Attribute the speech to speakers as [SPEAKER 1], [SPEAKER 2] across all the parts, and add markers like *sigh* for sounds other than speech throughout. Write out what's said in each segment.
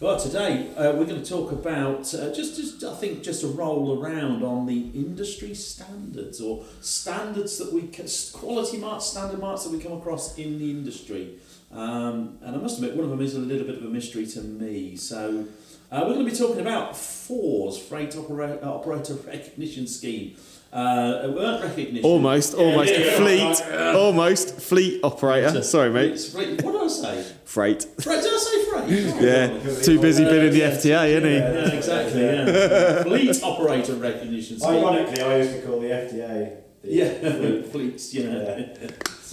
[SPEAKER 1] Well, today uh, we're going to talk about uh, just, just, I think, just a roll around on the industry standards or standards that we quality marks, standard marks that we come across in the industry. Um, and I must admit, one of them is a little bit of a mystery to me. So uh, we're going to be talking about FORS, Freight Opera- Operator Recognition Scheme. Uh, weren't recognition.
[SPEAKER 2] Almost,
[SPEAKER 1] Yeah,
[SPEAKER 2] almost
[SPEAKER 1] yeah,
[SPEAKER 2] fleet,
[SPEAKER 1] right.
[SPEAKER 2] almost fleet operator. Sorry, mate.
[SPEAKER 1] It's freight- What did I say?
[SPEAKER 2] Freight.
[SPEAKER 1] Freight? Did I say freight? *laughs*
[SPEAKER 2] Yeah, too busy being in the FTA, isn't he?
[SPEAKER 1] Yeah, exactly. Yeah. *laughs* Fleet operator recognition. scheme.
[SPEAKER 3] Ironically, I used to call the FTA. The
[SPEAKER 1] Yeah, *laughs* fleets. You know.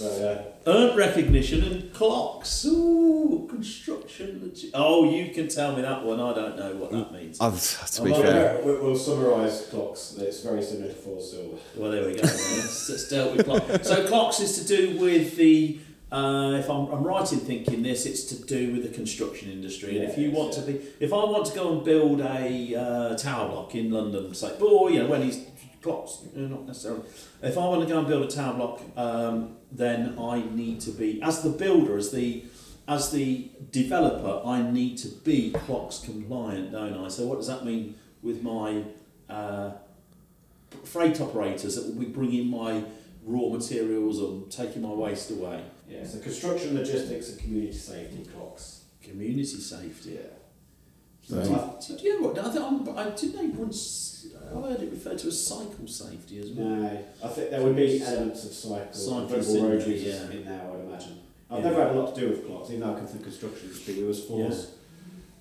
[SPEAKER 3] Yeah. So uh,
[SPEAKER 1] Earned recognition and CLOCS. Ooh, construction. Oh, you can tell me that one. I don't know what that means.
[SPEAKER 2] Oh, to be
[SPEAKER 1] I'm
[SPEAKER 2] fair,
[SPEAKER 3] we- we'll summarise CLOCS. It's very similar to FORS Silver.
[SPEAKER 1] Well, there we go. *laughs* Let's, let's dealt with CLOCS. So CLOCS is to do with the. Uh, if I'm, I'm right in thinking this, it's to do with the construction industry. And if you want
[SPEAKER 3] yeah.
[SPEAKER 1] to be, if I want to go and build a uh, tower block in London, say, or you know, when these CLOCS, not necessarily. If I want to go and build a tower block, um, then I need to be, as the builder, as the as the developer, I need to be CLOCS compliant, don't I? So what does that mean with my uh, freight operators that will be bringing my raw materials or taking my waste away?
[SPEAKER 3] Yeah. So construction, logistics, and community safety CLOCS.
[SPEAKER 1] Community safety.
[SPEAKER 3] Yeah.
[SPEAKER 1] So,
[SPEAKER 3] So
[SPEAKER 1] did, did you know what? I, think I'm, I didn't know once. I heard it referred to as cycle safety as well.
[SPEAKER 3] no, I think there would be elements of cycle,
[SPEAKER 1] Cycle
[SPEAKER 3] visible road
[SPEAKER 1] synergy,
[SPEAKER 3] users
[SPEAKER 1] yeah.
[SPEAKER 3] in there. I would imagine. I've
[SPEAKER 1] Yeah.
[SPEAKER 3] never had a lot to do with CLOCS, even though I come from construction industry. We was FORS.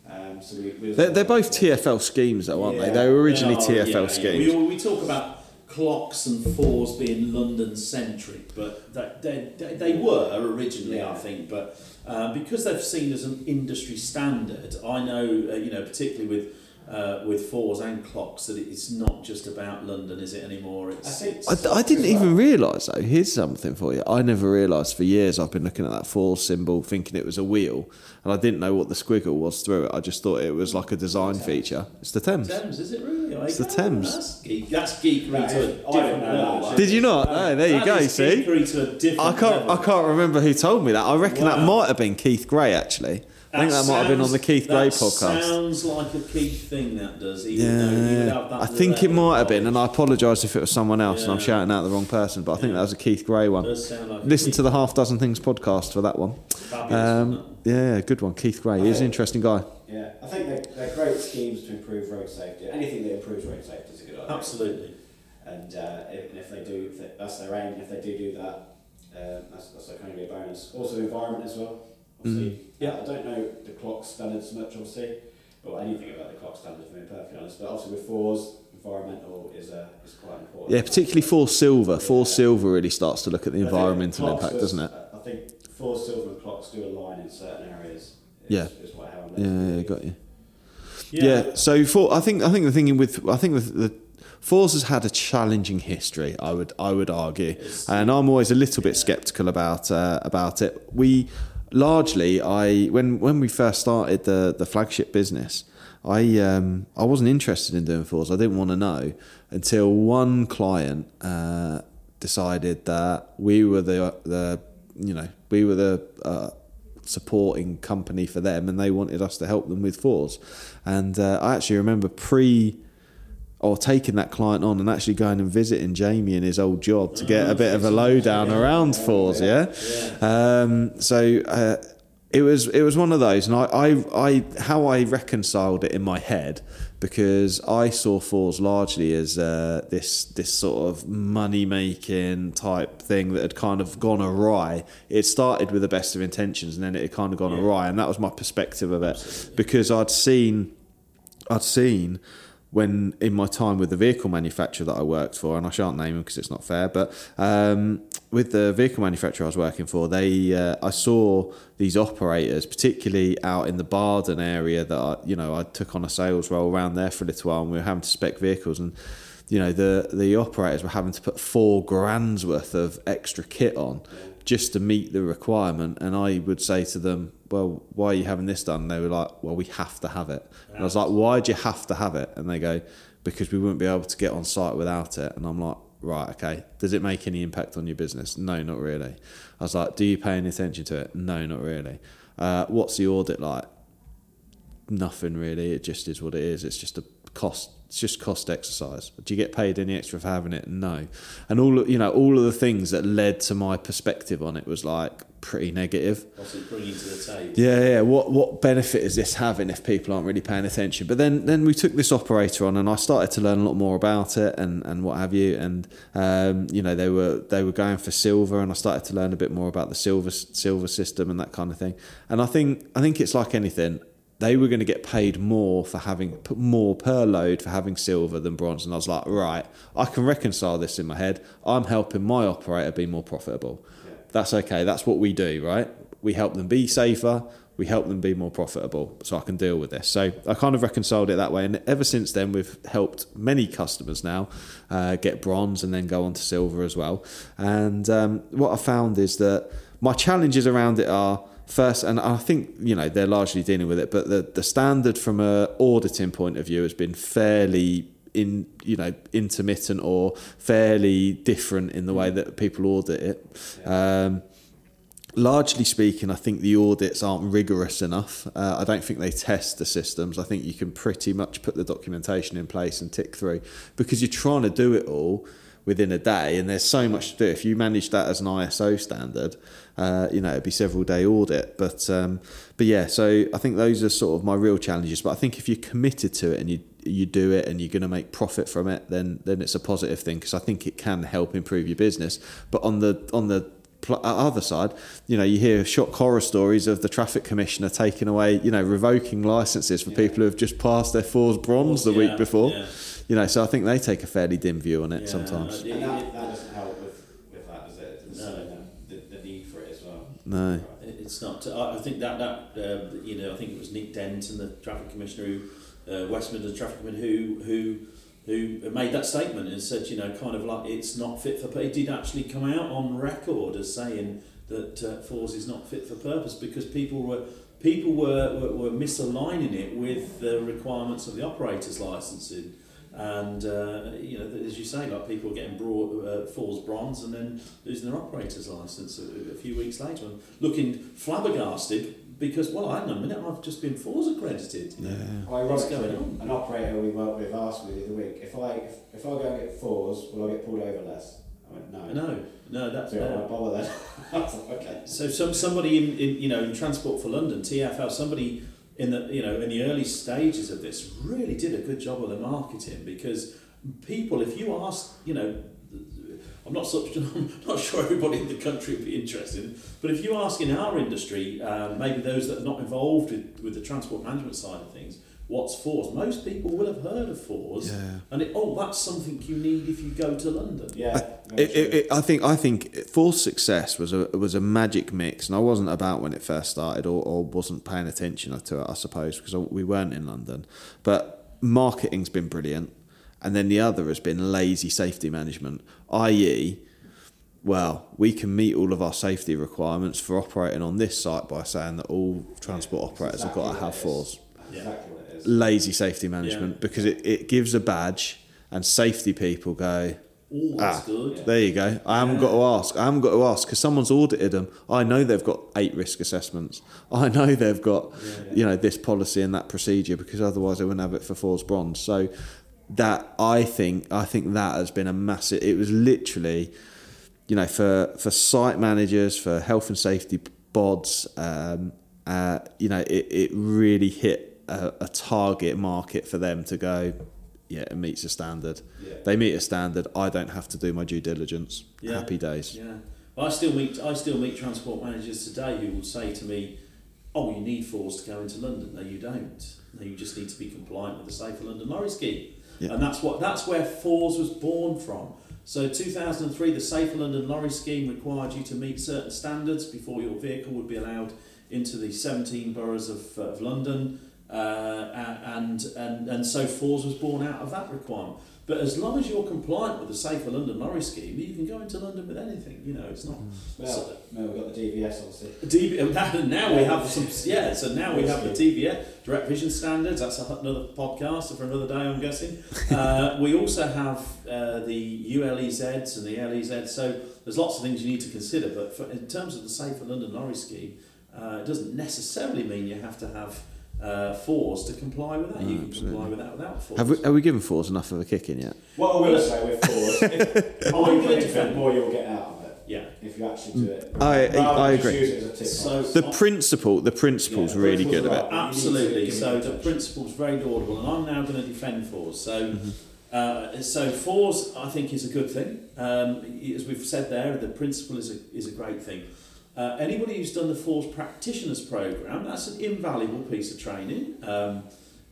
[SPEAKER 3] Um, so we, we was
[SPEAKER 2] they're, they're both TFL schemes, though, aren't they?
[SPEAKER 3] Yeah.
[SPEAKER 2] They were originally
[SPEAKER 1] Oh,
[SPEAKER 2] TFL
[SPEAKER 1] yeah, yeah.
[SPEAKER 2] schemes.
[SPEAKER 1] We, we talk about CLOCS and FORS being London centric, but that, they, they, they were originally, I think. But uh, because they've seen as an industry standard, I know, uh, you know, particularly with uh, with FORS and CLOCS, that it's not just about London, is it anymore? It's,
[SPEAKER 3] I think-
[SPEAKER 1] it's-
[SPEAKER 2] I, I didn't even realise though. Here's something for you. I never realised for years. I've been looking at that FORS symbol, thinking it was a wheel, and I didn't know what the squiggle was through it. I just thought it was like a design feature. It's the Thames.
[SPEAKER 1] Thames, is it really?
[SPEAKER 2] It's the
[SPEAKER 1] Oh,
[SPEAKER 2] Thames.
[SPEAKER 1] That's, geek, that's geekery
[SPEAKER 3] That
[SPEAKER 1] to a different
[SPEAKER 3] didn't
[SPEAKER 1] level.
[SPEAKER 2] Did you not? No, there you go.
[SPEAKER 1] is
[SPEAKER 2] See,
[SPEAKER 1] to a different
[SPEAKER 2] I can't.
[SPEAKER 1] level.
[SPEAKER 2] I can't remember who told me that. I reckon that might have been Keith Gray. Actually, I think that might have been on the Keith Gray podcast.
[SPEAKER 1] Sounds like a Keith thing that does. Even though he
[SPEAKER 2] Yeah,
[SPEAKER 1] have that
[SPEAKER 2] I think it might have been, and I apologise if it was someone else, and I'm shouting out the wrong person. But I think that was a Keith Gray one.
[SPEAKER 1] Does sound like
[SPEAKER 2] Listen
[SPEAKER 1] Keith.
[SPEAKER 2] to the Half Dozen Things podcast for that one. Um, yeah, good one, Keith Gray. He's an interesting guy.
[SPEAKER 3] Yeah, I think they're, they're great schemes to improve road safety. Anything that improves road safety is a good idea.
[SPEAKER 1] Absolutely.
[SPEAKER 3] And, uh, if, and if they do, if they, that's their aim. If they do do that, um, that's that's going to be a bonus. Also, environment as well. Obviously,
[SPEAKER 1] Yeah.
[SPEAKER 3] I don't know the clock standards much, obviously, or anything about the clock standards. To be perfectly honest, but obviously with FORS, environmental is uh, is quite important.
[SPEAKER 2] Yeah, particularly for silver. For
[SPEAKER 3] Yeah.
[SPEAKER 2] silver really starts to look at the
[SPEAKER 3] think
[SPEAKER 2] environmental
[SPEAKER 3] CLOCS
[SPEAKER 2] impact,
[SPEAKER 3] does-
[SPEAKER 2] doesn't it?
[SPEAKER 3] I think FORS silver and CLOCS do align in certain areas. Is,
[SPEAKER 2] Yeah.
[SPEAKER 3] is what
[SPEAKER 2] Yeah, yeah, got you. Yeah. so for I think I think the thing with I think the, the FORS has had a challenging history. I would I would argue, and I'm always a little bit sceptical about uh, about it. We largely I when when we first started the the flagship business. I um, I wasn't interested in doing FORS. I didn't want to know until one client uh, decided that we were the the you know we were the uh, supporting company for them, and they wanted us to help them with FORS. And uh, I actually remember pre or taking that client on and actually going and visiting Jamie in his old job to get a bit of a lowdown around FORS. Yeah. Um, so. Uh, it was it was one of those, and I, I, I how I reconciled it in my head because I saw FORS largely as uh, this this sort of money making type thing that had kind of gone awry. It started with the best of intentions, and then it had kind of gone awry, and that was my perspective of it because I'd seen I'd seen when in my time with the vehicle manufacturer that I worked for, and I shan't name them because it's not fair, but um, with the vehicle manufacturer I was working for, they uh, I saw these operators, particularly out in the Barden area, that I, you know I took on a sales role around there for a little while, and we were having to spec vehicles, and you know the the operators were having to put four grand's worth of extra kit on just to meet the requirement, and I would say to them, "Well, why are you having this done?" And they were like, "Well, we have to have it," and I was like, "Why do you have to have it?" And they go, "Because we wouldn't be able to get on site without it," and I'm like right, okay, does it make any impact on your business? No, not really. I was like, do you pay any attention to it? No, not really. Uh, what's the audit like? Nothing really. It just is what it is. It's just a cost. It's just cost exercise. Do you get paid any extra for having it? No. And all you know, all of the things that led to my perspective on it was like pretty negative.
[SPEAKER 1] What's it bringing to the table?
[SPEAKER 2] Yeah, yeah. What what benefit is this having if people aren't really paying attention? But then then we took this operator on, and I started to learn a lot more about it and, and what have you. And um, you know they were they were going for silver, and I started to learn a bit more about the silver silver system and that kind of thing. And I think I think it's like anything they were going to get paid more for having more per load for having silver than bronze. And I was like right I can reconcile this in my head. I'm helping my operator be more profitable. That's okay. That's what we do right? We help them be safer. We help them be more profitable so I can deal with this. So I kind of reconciled it that way. And ever since then we've helped many customers now uh, get bronze and then go on to silver as well. And um, what I found is that my challenges around it are first, and I think you know they're largely dealing with it, but the the standard from a auditing point of view has been fairly in you know intermittent or fairly different in the way that people audit it. Um, largely speaking, I think the audits aren't rigorous enough. Uh, I don't think they test the systems. I think you can pretty much put the documentation in place and tick through because you're trying to do it all within a day, and there's so much to do. If you manage that as an ISO standard, uh, you know it'd be several day audit. But um, but yeah, so I think those are sort of my real challenges. But I think if you're committed to it and you you do it and you're going to make profit from it, then then it's a positive thing because I think it can help improve your business. But on the on the uh, other side, you know, you hear shock horror stories of the traffic commissioner taking away, you know, revoking licenses for yeah. people who have just passed their FORS bronze the yeah, week before. Yeah. You know, so I think they take a fairly dim view on it sometimes.
[SPEAKER 3] And that, that doesn't help with, with that, does it? No. The, the, need for it as well.
[SPEAKER 2] No.
[SPEAKER 1] It's not. I think that that uh, you know, I think it was Nick Denton the traffic commissioner who, uh, West Midlands traffic commissioner who who who made that statement and said, you know, kind of like it's not fit for. Purpose. It did actually come out on record as saying that uh, FORS is not fit for purpose because people were people were, were, were misaligning it with the requirements of the operator's licensing and uh, you know, as you say, like people getting brought uh, FORS bronze and then losing their operator's license a, a, few weeks later and looking flabbergasted because well, hang on a minute, I've just been FORS accredited.
[SPEAKER 2] Yeah.
[SPEAKER 3] What's going on? An operator we work with asked me the other week if I if, if I go and get FORS, will I get pulled over less? I went no.
[SPEAKER 1] No, no, that's
[SPEAKER 3] so no. I bother then. *laughs* okay.
[SPEAKER 1] So some somebody in, in you know in Transport for London TFL somebody in the you know in the early stages of this really did a good job of the marketing because people if you ask you know I'm not such *laughs* I'm not sure everybody in the country would be interested but if you ask in our industry um, maybe those that are not involved with, with the transport management side of things what's FORS. Most people will have heard of FORS,
[SPEAKER 2] yeah.
[SPEAKER 1] and it, oh, that's something you need if you go to London.
[SPEAKER 3] Yeah,
[SPEAKER 2] it, it, it, I think I think FORS success was a was a magic mix, and I wasn't about when it first started, or, or wasn't paying attention to it, I suppose, because we weren't in London. But marketing's been brilliant, and then the other has been lazy safety management, i.e. Well, we can meet all of our safety requirements for operating on this site by saying that all transport yeah, operators exactly have got to have FORS.
[SPEAKER 3] Yeah. Exactly
[SPEAKER 2] lazy safety management yeah. because it, it gives a badge and safety people go,
[SPEAKER 1] Ooh, ah, good.
[SPEAKER 2] there you go. I haven't got to ask. I haven't got to ask because someone's audited them. I know they've got eight risk assessments. *laughs* I know they've got, you know, this policy and that procedure because otherwise they wouldn't have it for FORS Bronze. So that I think I think that has been a massive. It was literally, you know, for for site managers, for health and safety bods, um, uh, you know, it, it really hit a, a target market for them to go, yeah, it meets a standard.
[SPEAKER 1] Yeah.
[SPEAKER 2] They meet a standard. I don't have to do my due diligence.
[SPEAKER 1] Yeah.
[SPEAKER 2] Happy days.
[SPEAKER 1] Yeah. Well, I still meet I still meet transport managers today who will say to me, "Oh, you need FORS to go into London." No, you don't. No, you just need to be compliant with the Safer London Lorry Scheme.
[SPEAKER 2] Yeah.
[SPEAKER 1] And that's what that's where FORS was born from. So 2003, the Safer London Lorry Scheme required you to meet certain standards before your vehicle would be allowed into the 17 boroughs of, of London, uh, and, and, and so FORS was born out of that requirement. But as long as you're compliant with the Safer London Lorry Scheme, you can go into London with anything. You know, it's not.
[SPEAKER 3] Well,
[SPEAKER 1] So-
[SPEAKER 3] no, we've got the DVS obviously.
[SPEAKER 1] DV, now, now we have some, yeah. So now we have the DVS direct vision standards. That's another podcast for another day, I'm guessing. Uh, *laughs* we also have uh, the ULEZs and the LEZs. So there's lots of things you need to consider. But for, in terms of the Safer London Lorry Scheme, uh, it doesn't necessarily mean you have to have uh, FORS to comply with that. you can
[SPEAKER 2] absolutely.
[SPEAKER 1] comply with that without FORS.
[SPEAKER 2] Have we, have we given FORS enough of a kick in yet?
[SPEAKER 3] What I will say with FORS, if the more
[SPEAKER 1] I'm
[SPEAKER 3] you
[SPEAKER 1] gonna
[SPEAKER 3] put into
[SPEAKER 1] defend-
[SPEAKER 3] it, the more you'll get out of it.
[SPEAKER 1] yeah.
[SPEAKER 3] If you actually do it.
[SPEAKER 2] I-
[SPEAKER 3] Rather
[SPEAKER 2] I agree.
[SPEAKER 3] It as a tick
[SPEAKER 1] So-
[SPEAKER 3] box.
[SPEAKER 2] The principle, the principle's
[SPEAKER 3] Yeah,
[SPEAKER 2] really
[SPEAKER 3] principle's
[SPEAKER 2] good
[SPEAKER 3] right.
[SPEAKER 2] about.
[SPEAKER 3] You need to
[SPEAKER 1] Absolutely. So the
[SPEAKER 3] touch.
[SPEAKER 1] principle's very laudable, and I'm now going to defend FORS. So,
[SPEAKER 2] Mm-hmm.
[SPEAKER 1] uh, so FORS I think is a good thing. Um, as we've said there, the principle is a is a great thing. Uh, anybody who's done the FORS practitioners program, that's an invaluable piece of training. Um,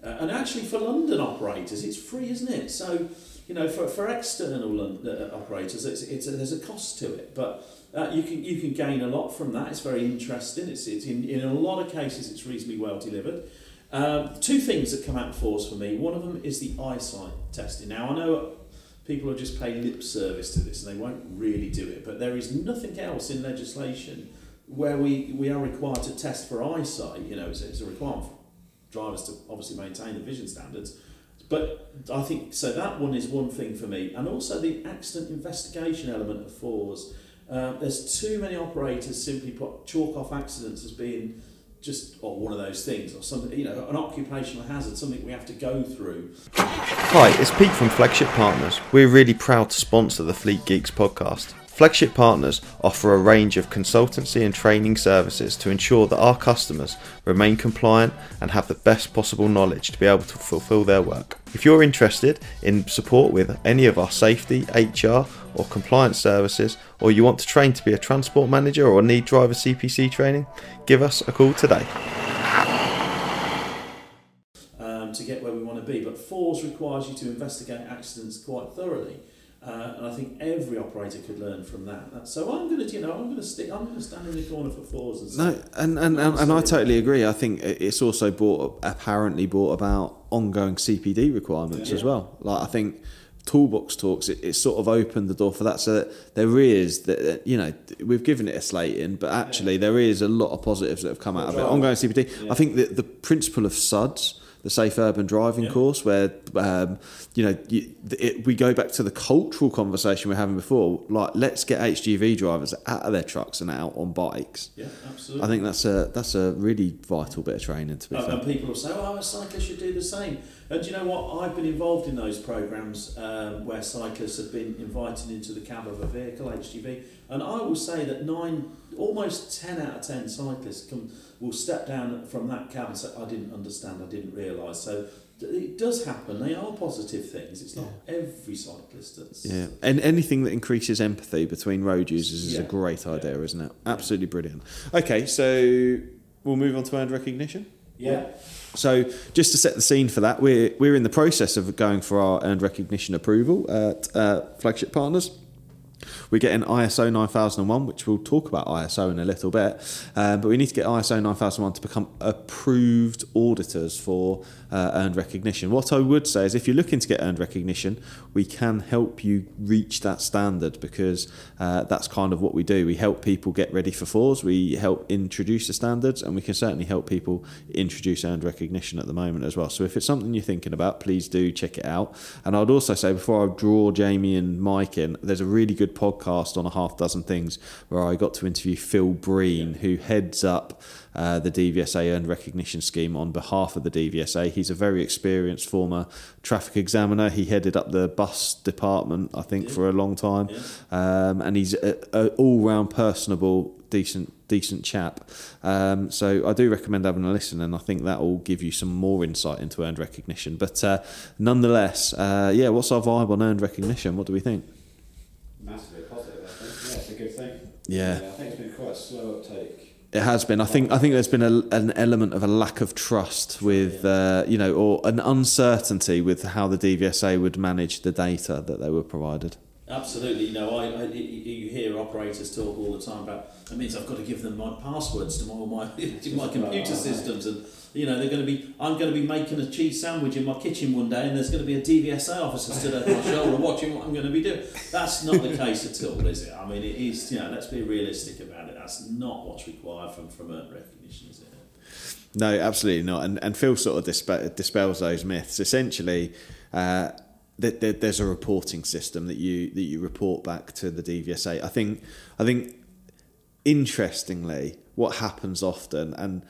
[SPEAKER 1] uh, and actually, for London operators, it's free, isn't it? So, you know, for, for external Lon- uh, operators, it's, it's a, there's a cost to it, but uh, you can you can gain a lot from that. It's very interesting. It's, it's in, in a lot of cases, it's reasonably well delivered. Um, two things that come out of FORS for me. One of them is the eyesight testing. Now I know people will just pay lip service to this and they won't really do it, but there is nothing else in legislation where we, we are required to test for eyesight. You know, it's, it's a requirement for drivers to obviously maintain the vision standards. But I think so. That one is one thing for me, and also the accident investigation element of FORS. Um, there's too many operators simply put chalk off accidents as being just or one of those things or something. You know, an occupational hazard, something we have to go through.
[SPEAKER 4] Hi, it's Pete from Flagship Partners. We're really proud to sponsor the Fleet Geeks podcast. Flagship Partners offer a range of consultancy and training services to ensure that our customers remain compliant and have the best possible knowledge to be able to fulfill their work. If you're interested in support with any of our safety, HR, or compliance services, or you want to train to be a transport manager or need driver CPC training, give us a call today.
[SPEAKER 1] um, to get where we want to be. But FORS requires you to investigate accidents quite thoroughly, uh, and I think every operator could learn from that. That- So I'm going to, you know, I'm going to stick. I'm going to stand in the corner for FORS and say,
[SPEAKER 2] No, and, and, and, and I totally agree. I think it's also brought apparently brought about ongoing CPD requirements
[SPEAKER 1] Yeah.
[SPEAKER 2] as well. Like I think Toolbox Talks, it, it sort of opened the door for that. So that there is that you know we've given it a slating, but actually there is a lot of positives that have come out of it. Ongoing CPD.
[SPEAKER 3] Yeah.
[SPEAKER 2] I think that the principle of SUDS. The safe urban driving
[SPEAKER 1] Yeah.
[SPEAKER 2] course, where um, you know you, it, we go back to the cultural conversation we are having before. Like, let's get HGV drivers out of their trucks and out on bikes.
[SPEAKER 1] yeah, absolutely.
[SPEAKER 2] I think that's a that's a really vital bit of training to be
[SPEAKER 1] Uh,
[SPEAKER 2] fair.
[SPEAKER 1] and people will say, "Oh, a cyclist should do the same." And do you know what? I've been involved in those programs um, where cyclists have been invited into the cab of a vehicle, HGV, and I will say that nine, almost ten out of ten cyclists come will step down from that cab and say, "I didn't understand, I didn't realise." So it does happen. They are positive things. It's not every cyclist that's
[SPEAKER 2] Yeah, and anything that increases empathy between road users is a great idea, isn't it? Absolutely brilliant. Okay, so we'll move on to earned recognition.
[SPEAKER 3] Yeah.
[SPEAKER 2] So, just to set the scene for that, we're we're in the process of going for our earned recognition approval at uh, flagship partners. We're getting ISO 9001, which we'll talk about ISO in a little bit, um, but we need to get ISO 9001 to become approved auditors for uh, earned recognition. What I would say is if you're looking to get earned recognition, we can help you reach that standard because uh, that's kind of what we do. We help people get ready for FORS, we help introduce the standards, and we can certainly help people introduce earned recognition at the moment as well. So if it's something you're thinking about, please do check it out. And I'd also say before I draw Jamie and Mike in, there's a really good podcast on a half dozen things where I got to interview Phil Breen, who heads up uh, the DVSA earned recognition scheme on behalf of the DVSA. He's a very experienced former traffic examiner. He headed up the bus department, I think,
[SPEAKER 1] Yeah.
[SPEAKER 2] for a long time,
[SPEAKER 1] Yeah.
[SPEAKER 2] um, and he's an all-round personable, decent, decent chap. Um, so I do recommend having a listen, and I think that will give you some more insight into earned recognition. But uh, nonetheless, uh, yeah, what's our vibe on earned recognition? What do we think?
[SPEAKER 3] Massively positive, I think. Yeah, it's a thing.
[SPEAKER 2] Yeah.
[SPEAKER 3] I think it's been quite a slow uptake.
[SPEAKER 2] It has been. I think. I think there's been a, an element of a lack of trust with, uh, you know, or an uncertainty with how the DVSA would manage the data that they were provided.
[SPEAKER 1] Absolutely, you know, I, I you hear operators talk all the time about. That means I've got to give them my passwords to all my to *laughs* *laughs* my computer systems, and you know they're going to be. I'm going to be making a cheese sandwich in my kitchen one day, and there's going to be a DVSA officer stood over my *laughs* shoulder watching what I'm going to be doing. That's not the case at all, is it? I mean, it is. You know, let's be realistic about it. That's not what's required from from earned recognition, is it?
[SPEAKER 2] No, absolutely not. And and Phil sort of dispe- dispels those myths. Essentially, uh, that there, there's a reporting system that you that you report back to the DVSA. I think I think interestingly, what happens often and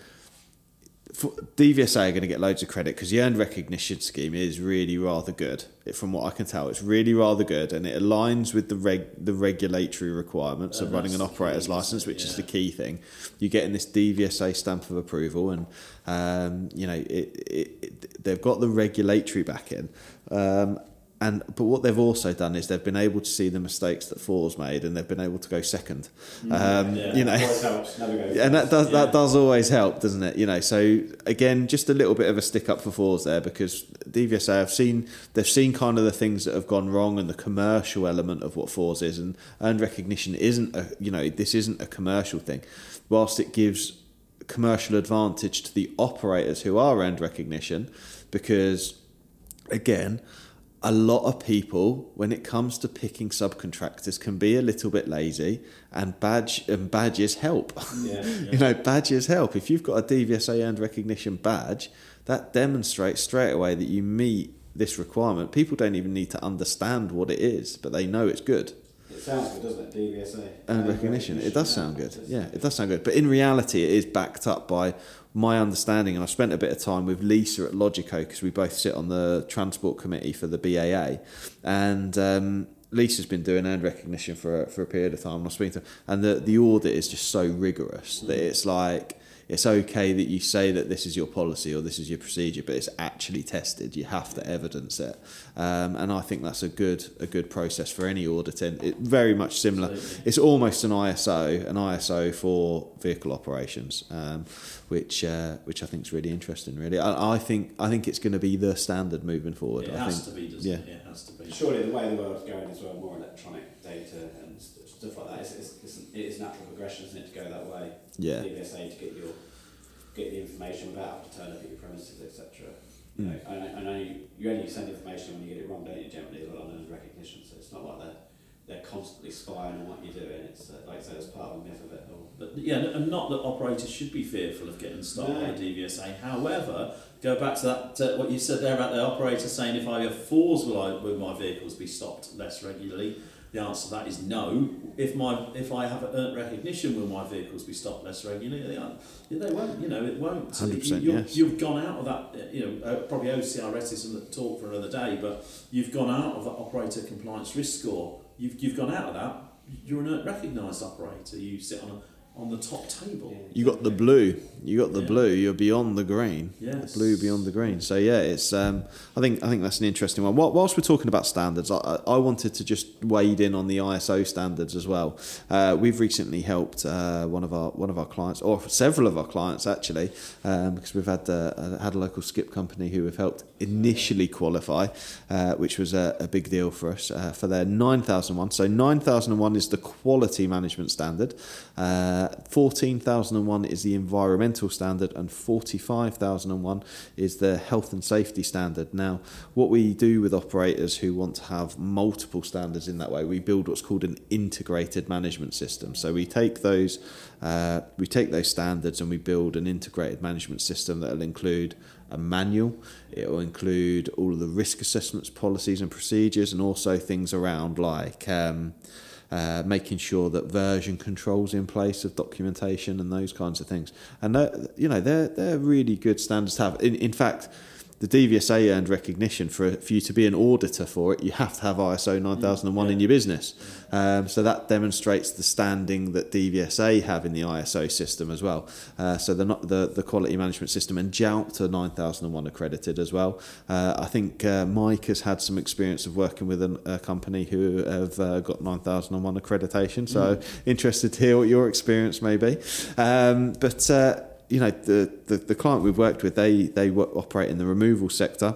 [SPEAKER 2] for DVSA are going to get loads of credit because the earned recognition scheme is really rather good. It, from what I can tell, it's really rather good, and it aligns with the reg, the regulatory requirements of running an operator's
[SPEAKER 1] key,
[SPEAKER 2] license, which is the key thing. You're getting this DVSA stamp of approval, and um, you know it, it, it, they've got the regulatory backing. Um, and but what they've also done is they've been able to see the mistakes that FORS made, and they've been able to go second. Um,
[SPEAKER 1] Yeah.
[SPEAKER 2] You know,
[SPEAKER 3] helps,
[SPEAKER 2] and that does
[SPEAKER 1] Yeah.
[SPEAKER 2] that does always help, doesn't it? You know, so again, just a little bit of a stick up for FORS there because DVSA have seen they've seen kind of the things that have gone wrong and the commercial element of what FORS is, and earned recognition isn't a you know this isn't a commercial thing, whilst it gives commercial advantage to the operators who are earned recognition, because again. A lot of people, when it comes to picking subcontractors, can be a little bit lazy, and badge and badges help.
[SPEAKER 3] Yeah. *laughs*
[SPEAKER 2] You know, badges help. If you've got a DVSA earned recognition badge, that demonstrates straight away that you meet this requirement. People don't even need to understand what it is, but they know it's good.
[SPEAKER 3] It sounds good, doesn't it? DVSA.
[SPEAKER 2] Earned recognition. It does sound good. Yeah, it does sound good. But in reality, it is backed up by my understanding, and I've spent a bit of time with Lisa at Logico because we both sit on the transport committee for the BAA, and um, Lisa's been doing earned recognition for a, for a period of time. And I'm speaking to, and the the audit is just so rigorous that it's like it's okay that you say that this is your policy or this is your procedure, but it's actually tested. You have to evidence it, um, and I think that's a good a good process for any auditing. It very much similar.
[SPEAKER 1] Absolutely.
[SPEAKER 2] It's almost an ISO, an ISO for vehicle operations, um, which uh, which I think is really interesting. Really, I, I think I think it's going to be the standard moving forward.
[SPEAKER 1] It
[SPEAKER 2] I
[SPEAKER 1] has
[SPEAKER 2] think,
[SPEAKER 1] to be, doesn't
[SPEAKER 2] yeah.
[SPEAKER 1] it? It has to be.
[SPEAKER 3] Surely the way the world's going as well, more electronic data and stuff like that, it's, it's, it's, it is natural progression, isn't it, to go that way?
[SPEAKER 2] Yeah.
[SPEAKER 3] DVSA to get your get the information without having to turn up at your premises, etc. You know, I, know- I you, only send information when you get it wrong, don't you? Generally, on earned recognition, so it's not like they're they're constantly spying on what you're doing. It's uh, like I say, it's part of the myth of it all.
[SPEAKER 1] But yeah, and not that operators should be fearful of getting stopped by
[SPEAKER 3] No.
[SPEAKER 1] the DVSA. However, go back to that uh, what you said there about the operator saying if I have FORS, will I will my vehicles be stopped less regularly? The answer to that is no. If my if I have earned recognition, will my vehicles be stopped less regularly? They, they won't. You know, it won't.
[SPEAKER 2] 100%
[SPEAKER 1] you,
[SPEAKER 2] yes.
[SPEAKER 1] You've gone out of that. You know, uh, probably OCRS is a talk for another day, but you've gone out of that operator compliance risk score. You've you've gone out of that. You're an recognised operator. You sit on a, on the top table.
[SPEAKER 2] You got the blue. You got the
[SPEAKER 1] Yeah.
[SPEAKER 2] blue. You're beyond the green.
[SPEAKER 1] Yes.
[SPEAKER 2] The blue beyond the green. So yeah, it's. Um, I think I think that's an interesting one. Whilst we're talking about standards, I, I I wanted to just wade in on the ISO standards as well. Uh, we've recently helped uh, one of our one of our clients, or several of our clients actually, um, because we've had uh, had a local skip company who have helped initially qualify, uh, which was a, a big deal for us uh, for their 9001. So 9001 is the quality management standard. Uh, 14001 is the environmental standard, and 45001 is the health and safety standard. Now, what we do with operators who want to have multiple standards in that way, we build what's called an integrated management system. So we take those, uh, we take those standards, and we build an integrated management system that will include a manual. It will include all of the risk assessments, policies, and procedures, and also things around like. Um, uh, making sure that version controls in place of documentation and those kinds of things. And you know, they're they're really good standards to have. In, in fact, the DVSA earned recognition for for you to be an auditor for it. You have to have ISO 9001 in your business. Um, so that demonstrates the standing that DVSA have in the ISO system as well. Uh, so the, the the quality management system and JAUPT are 9001 accredited as well. Uh, I think uh, Mike has had some experience of working with an, a company who have uh, got 9001 accreditation. So interested to hear what your experience may be. Um, but uh, you know the, the the client we've worked with, they they operate in the removal sector.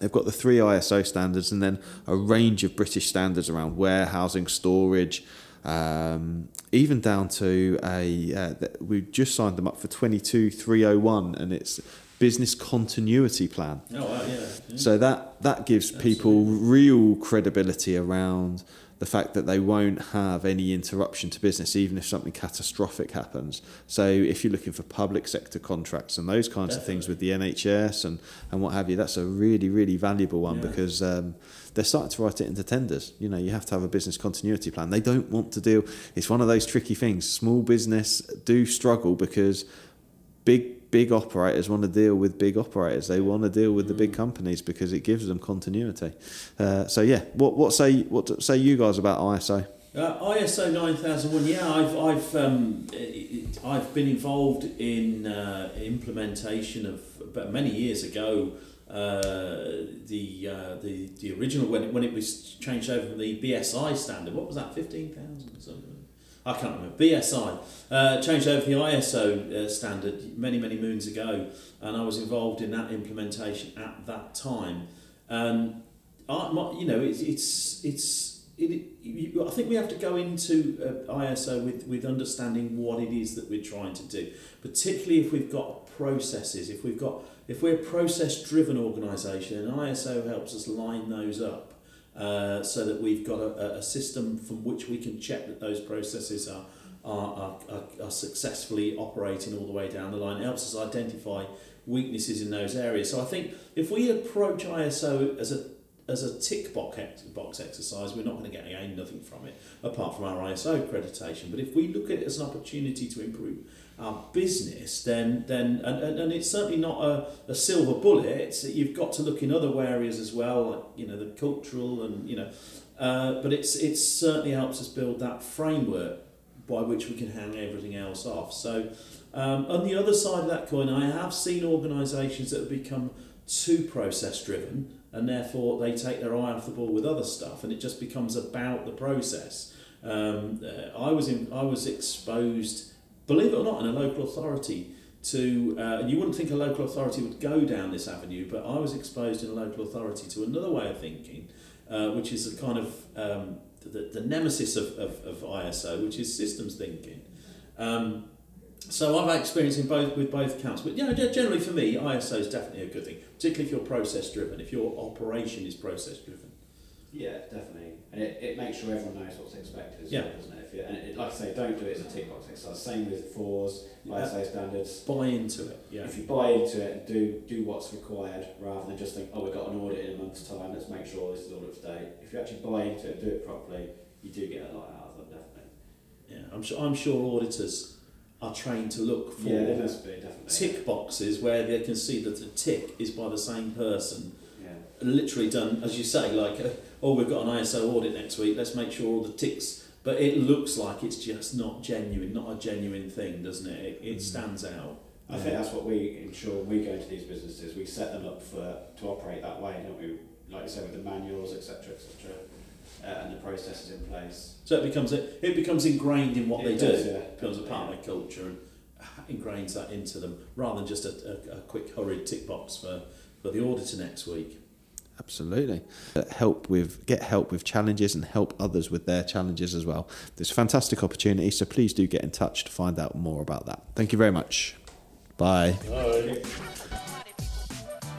[SPEAKER 2] They've got the three ISO standards and then a range of British standards around warehousing, storage, um, even down to a. Uh, we've just signed them up for 22301 and it's business continuity plan.
[SPEAKER 1] Oh, wow, yeah. yeah.
[SPEAKER 2] So that that gives people real credibility around the fact that they won't have any interruption to business, even if something catastrophic happens. So, if you're looking for public sector contracts and those kinds of things with the NHS and, and what have you, that's a really, really valuable one
[SPEAKER 1] Yeah.
[SPEAKER 2] because um, they're starting to write it into tenders. You know, you have to have a business continuity plan. They don't want to deal, it's one of those tricky things. Small business do struggle because big big operators want to deal with big operators. They want to deal with the big companies because it gives them continuity. Uh, so yeah, what what say what say you guys about ISO?
[SPEAKER 1] Uh, ISO 9001, yeah, I've, I've, um, I've been involved in uh, implementation of, but many years ago, uh, the, uh, the the original, when it, when it was changed over from the BSI standard, what was that, 15,000 or something? I can't remember. BSI uh, changed over the ISO uh, standard many, many moons ago, and I was involved in that implementation at that time. And I, my, you know, it's it's it's. It, you, I think we have to go into uh, ISO with, with understanding what it is that we're trying to do, particularly if we've got processes. If we've got if we're a process driven organisation, and ISO helps us line those up. Uh, so that we've got a, a system from which we can check that those processes are, are, are, are successfully operating all the way down the line. It helps us identify weaknesses in those areas. So I think if we approach ISO as a as a tick box box exercise, we're not going to get gain nothing from it apart from our ISO accreditation. But if we look at it as an opportunity to improve our business, then then and, and, and it's certainly not a, a silver bullet. You've got to look in other areas as well, like you know the cultural and you know. Uh, but it's it certainly helps us build that framework by which we can hang everything else off. So um, on the other side of that coin, I have seen organisations that have become too process driven and therefore they take their eye off the ball with other stuff and it just becomes about the process. Um, uh, I was in, I was exposed, believe it or not, in a local authority to, uh, and you wouldn't think a local authority would go down this avenue, but I was exposed in a local authority to another way of thinking, uh, which is a kind of um, the, the nemesis of, of, of ISO, which is systems thinking. Um, so I've had experience in both with both accounts, but you know, generally for me, ISO is definitely a good thing, particularly if you're process driven, if your operation is process driven.
[SPEAKER 3] Yeah, definitely. And it, it makes sure everyone knows what's expected as
[SPEAKER 1] Yeah.
[SPEAKER 3] well, doesn't it? If you, and it, like I say, don't do it as a tick box exercise. Same with FORS,
[SPEAKER 1] Yeah.
[SPEAKER 3] ISO standards.
[SPEAKER 1] Buy into it. Yeah.
[SPEAKER 3] If you buy into it and do do what's required rather than just think, oh, we've got an audit in a month's time, let's make sure this is all up to date. If you actually buy into it and do it properly, you do get a lot out of them, definitely.
[SPEAKER 1] Yeah. I'm sure. I'm sure auditors are trained to look for
[SPEAKER 3] Yeah, there be, definitely.
[SPEAKER 1] tick boxes where they can see that the tick is by the same person.
[SPEAKER 3] Yeah.
[SPEAKER 1] Literally done, as you say, like, uh, oh, we've got an ISO audit next week. Let's make sure all the ticks. But it looks like it's just not genuine, not a genuine thing, doesn't it? It, it stands out.
[SPEAKER 3] I think that's what we ensure when we go into these businesses. We set them up for to operate that way, don't we? Like you said, with the manuals, etc., etc., uh, and the processes in place.
[SPEAKER 1] So it becomes a, it becomes ingrained in what
[SPEAKER 3] It
[SPEAKER 1] they
[SPEAKER 3] does,
[SPEAKER 1] do.
[SPEAKER 3] yeah.
[SPEAKER 1] It becomes a part of their culture and *laughs* ingrains that into them rather than just a, a, a quick hurried tick box for, for the auditor next week.
[SPEAKER 2] Absolutely. Uh, Help with get help with challenges and help others with their challenges as well. There's a fantastic opportunity, so please do get in touch to find out more about that. Thank you very much. Bye.